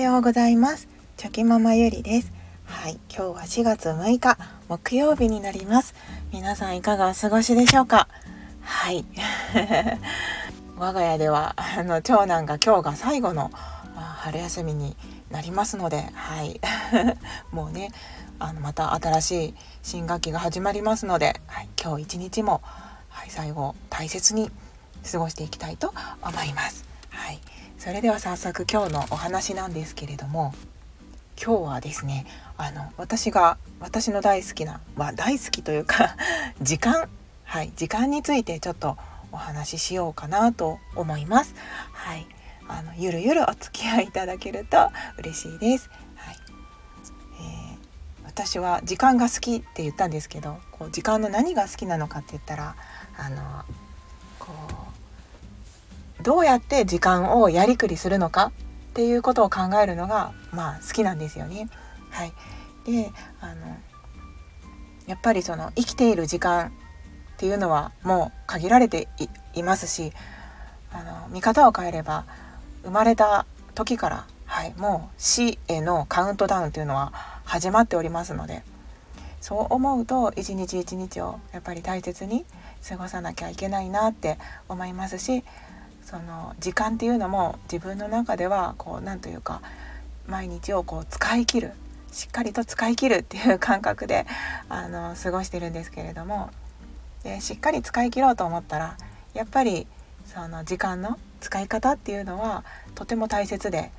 ようございます。チョキママゆりです。はい今日は4月6日木曜日になります。皆さんいかがお過ごしでしょうか？はい。我が家ではあの長男が今日が最後の春休みになりますのではい。もうねあのまた新しい新学期が始まりますので、はい、今日一日も、はい、最後大切に過ごしていきたいと思います。はい、それでは早速今日のお話なんですけれども今日はですねあの私が私の大好きな、まあ、大好きというか 時間はい時間についてちょっとお話ししようかなと思います。はい、あのゆるゆるお付き合いいただけると嬉しいです。はい、えー、私は時間が好きって言ったんですけど、こう時間の何が好きなのかって言ったらあのこうどうやって時間をやりくりするのかっていうことを考えるのがまあ好きなんですよね。はい、であのやっぱりその生きている時間っていうのはもう限られていますしあの見方を変えれば生まれた時から、はい、もう死へのカウントダウンというのは始まっておりますのでそう思うと一日一日をやっぱり大切に過ごさなきゃいけないなって思いますしその時間っていうのも自分の中ではこう何というか毎日をこう使い切るしっかりと使い切るっていう感覚であの過ごしてるんですけれどもでしっかり使い切ろうと思ったらやっぱりその時間の使い方っていうのはとても大切で、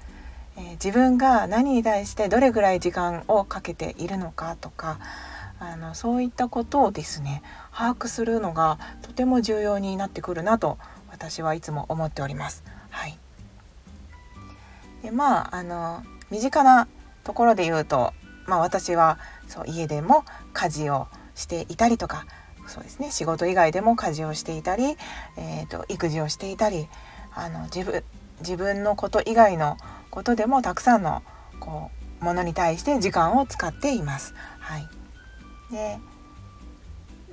えー、自分が何に対してどれぐらい時間をかけているのかとかあのそういったことをですね把握するのがとても重要になってくるなと私はいつも思っております。はい、でまああの身近なところで言うと、まあ、私はそう家でも家事をしていたりとかそうですね仕事以外でも家事をしていたり、えーと、育児をしていたりあの自分自分のこと以外のことでもたくさんのこうものに対して時間を使っています。はい、で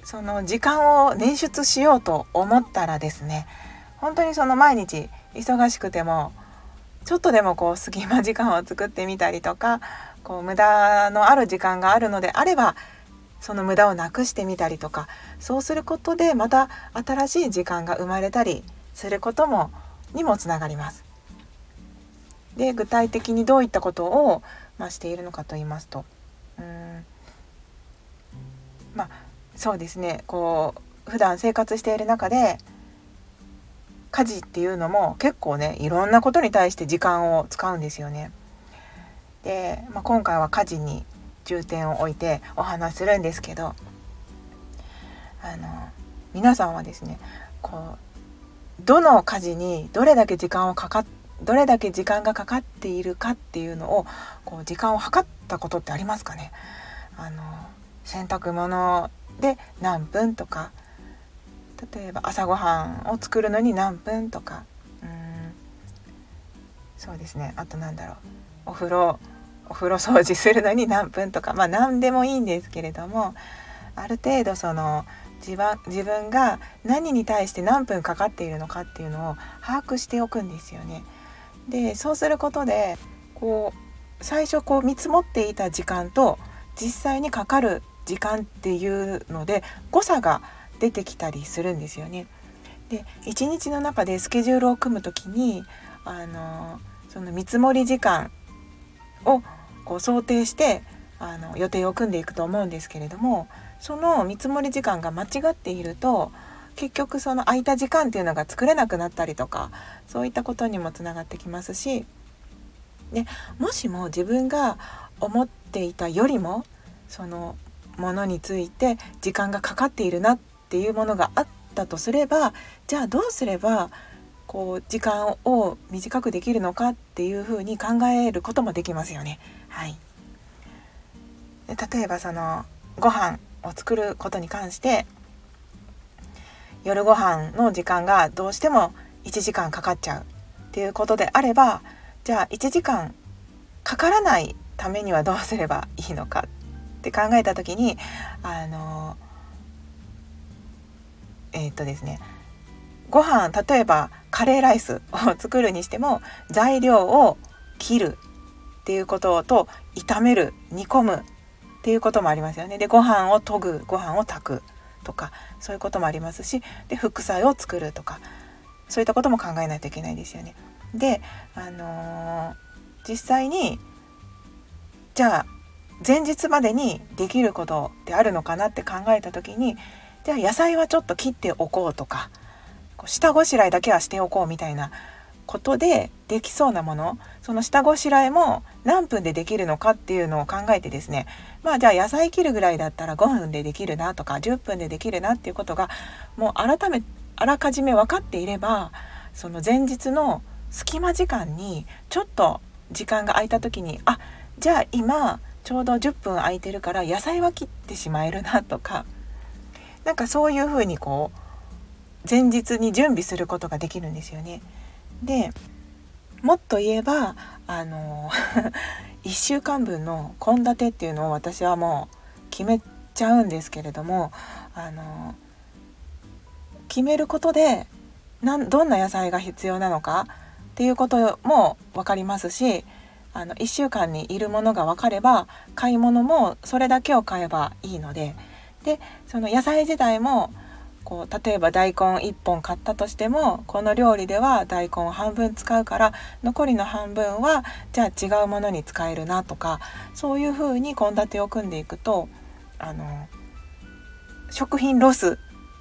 その時間を捻出しようと思ったらですね本当にその毎日忙しくてもちょっとでもこう隙間時間を作ってみたりとかこう無駄のある時間があるのであればその無駄をなくしてみたりとかそうすることでまた新しい時間が生まれたりすることもにもつながります。で具体的にどういったことを、まあ、しているのかと言いますとうんまあそうですねこう普段生活している中で家事っていうのも結構ねいろんなことに対して時間を使うんですよね。で、まあ、今回は家事に重点を置いてお話するんですけどあの皆さんはですねこうどの家事にどれだけ時間をかかどれだけ時間がかかっているかっていうのをこう時間を計ったことってありますかね？あの洗濯物で何分とか。例えば朝ごはんを作るのに何分とか。うん。そうですね。あとなんだろう。お風呂お風呂掃除するのに何分とか。まあ何でもいいんですけれどもある程度その自分自分が何に対して何分かかっているのかっていうのを把握しておくんですよね。でそうすることでこう最初こう見積もっていた時間と実際にかかる時間っていうので誤差が出てきたりするんですよね。で1日の中でスケジュールを組む時にあのその見積もり時間をこう想定してあの予定を組んでいくと思うんですけれどもその見積もり時間が間違っていると結局その空いた時間っていうのが作れなくなったりとかそういったことにもつながってきますしでもしも自分が思っていたよりもそのものについて時間がかかっているなっていうものがあったとすればじゃあどうすればこう時間を短くできるのかっていうふうに考えることもできますよね。はい、で例えばそのご飯を作ることに関して夜ご飯の時間がどうしても1時間かかっちゃうっていうことであればじゃあ1時間かからないためにはどうすればいいのかって考えた時にあのえー、っとですねご飯例えばカレーライスを作るにしても材料を切るっていうことと炒める煮込むっていうこともありますよね。でご飯を研ぐご飯を炊くとかそういうこともありますしで副菜を作るとかそういったことも考えないといけないですよね。で、あのー、実際にじゃあ前日までにできることってあるのかなって考えた時にじゃあ野菜はちょっと切っておこうとか下ごしらえだけはしておこうみたいなことでできそうなものその下ごしらえも何分でできるのかっていうのを考えてですねまあじゃあ野菜切るぐらいだったら5分でできるなとか10分でできるなっていうことがもう改めあらかじめ分かっていればその前日の隙間時間にちょっと時間が空いた時にあじゃあ今ちょうど10分空いてるから野菜は切ってしまえるなとかなんかそういうふうにこう前日に準備することができるんですよね。でもっと言えばあの 1週間分の献立っていうのを私はもう決めちゃうんですけれどもあの決めることでなんどんな野菜が必要なのかっていうことも分かりますしあの1週間にいるものが分かれば買い物もそれだけを買えばいいので。でその野菜自体もこう例えば大根1本買ったとしてもこの料理では大根を半分使うから残りの半分はじゃあ違うものに使えるなとかそういうふうに献立を組んでいくとあの食品ロス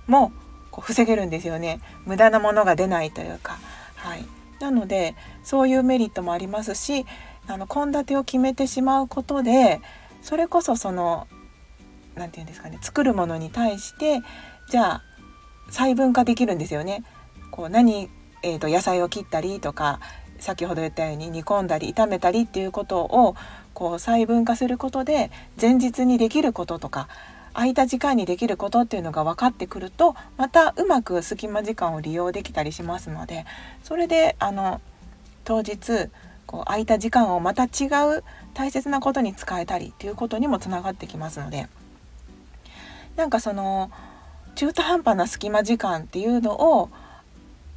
もこう防げるんですよね。無駄なものが出ないというか。はい、なのでそういうメリットもありますしあの献立を決めてしまうことでそれこそその何て言うんですかね作るものに対してじゃあ細分化できるんですよね。こう何、えーと、野菜を切ったりとか先ほど言ったように煮込んだり炒めたりっていうことをこう細分化することで前日にできることとか空いた時間にできることっていうのが分かってくるとまたうまく隙間時間を利用できたりしますのでそれであの当日こう空いた時間をまた違う大切なことに使えたりっていうことにもつながってきますのでなんかその中途半端な隙間時間っていうのを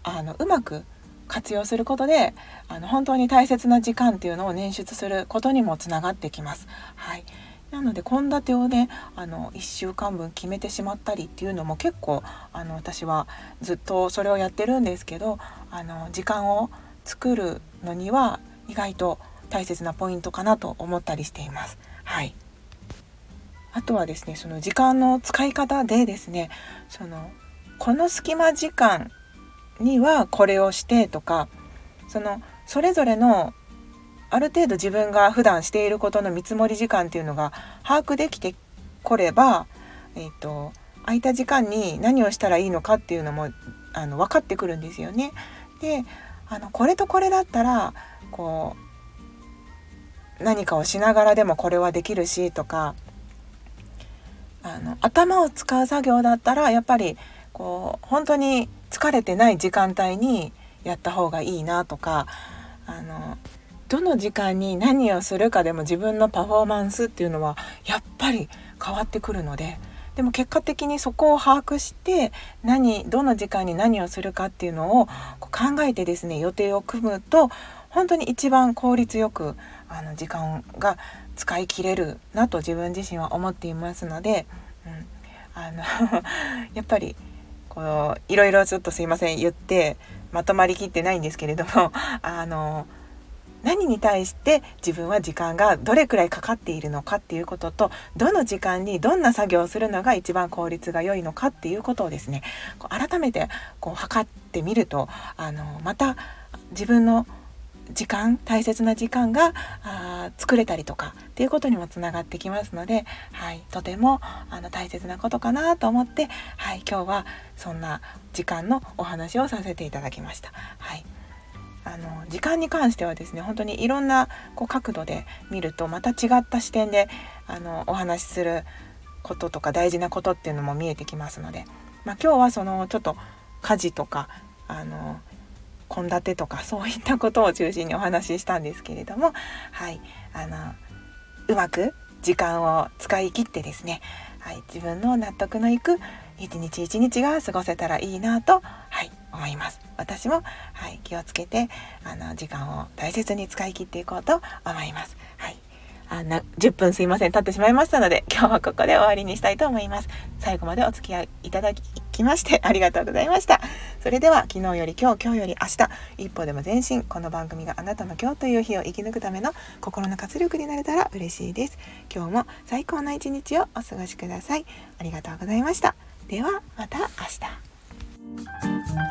あのうまく活用することであの本当に大切な時間っていうのを捻出することにもつながってきます。はい、なので献立をねあの1週間分決めてしまったりっていうのも結構あの私はずっとそれをやってるんですけどあの時間を作るのには意外と大切なポイントかなと思ったりしています。はいあとはですねその時間の使い方でですねそのこの隙間時間にはこれをしてとかそのそれぞれのある程度自分が普段していることの見積もり時間っていうのが把握できてこれば、えーと、空いた時間に何をしたらいいのかっていうのもあの分かってくるんですよね。であのこれとこれだったらこう何かをしながらでもこれはできるしとかあの頭を使う作業だったらやっぱりこう本当に疲れてない時間帯にやった方がいいなとかあのどの時間に何をするかでも自分のパフォーマンスっていうのはやっぱり変わってくるのででも結果的にそこを把握して何どの時間に何をするかっていうのを考えてですね予定を組むと本当に一番効率よくあの時間が使い切れるなと自分自身は思っていますので、うん、あの やっぱりこのいろいろちょっとすいません言ってまとまりきってないんですけれども あの何に対して自分は時間がどれくらいかかっているのかっていうこととどの時間にどんな作業をするのが一番効率が良いのかっていうことをですね改めてこう測ってみるとあのまた自分の時間大切な時間があ作れたりとかっていうことにもつながってきますので、はい、とてもあの大切なことかなと思って、はい、今日はそんな時間のお話をさせていただきました。はいあの時間に関してはですね本当にいろんなこう角度で見るとまた違った視点であのお話しすることとか大事なことっていうのも見えてきますので、まあ、今日はそのちょっと家事とかあの献立とかそういったことを中心にお話ししたんですけれどもはい。あのうまく時間を使い切ってですね、はい、自分の納得のいく一日一日が過ごせたらいいなと、はい、思います。私も、はい、気をつけてあの時間を大切に使い切っていこうと思います。はい。あな10分すいません。経ってしまいましたので今日はここで終わりにしたいと思います。最後までお付き合いいただきまして ありがとうございました。それでは昨日より今日今日より明日一歩でも前進。この番組があなたの今日という日を生き抜くための心の活力になれたら嬉しいです。今日も最高の一日をお過ごしください。ありがとうございました。ではまた明日。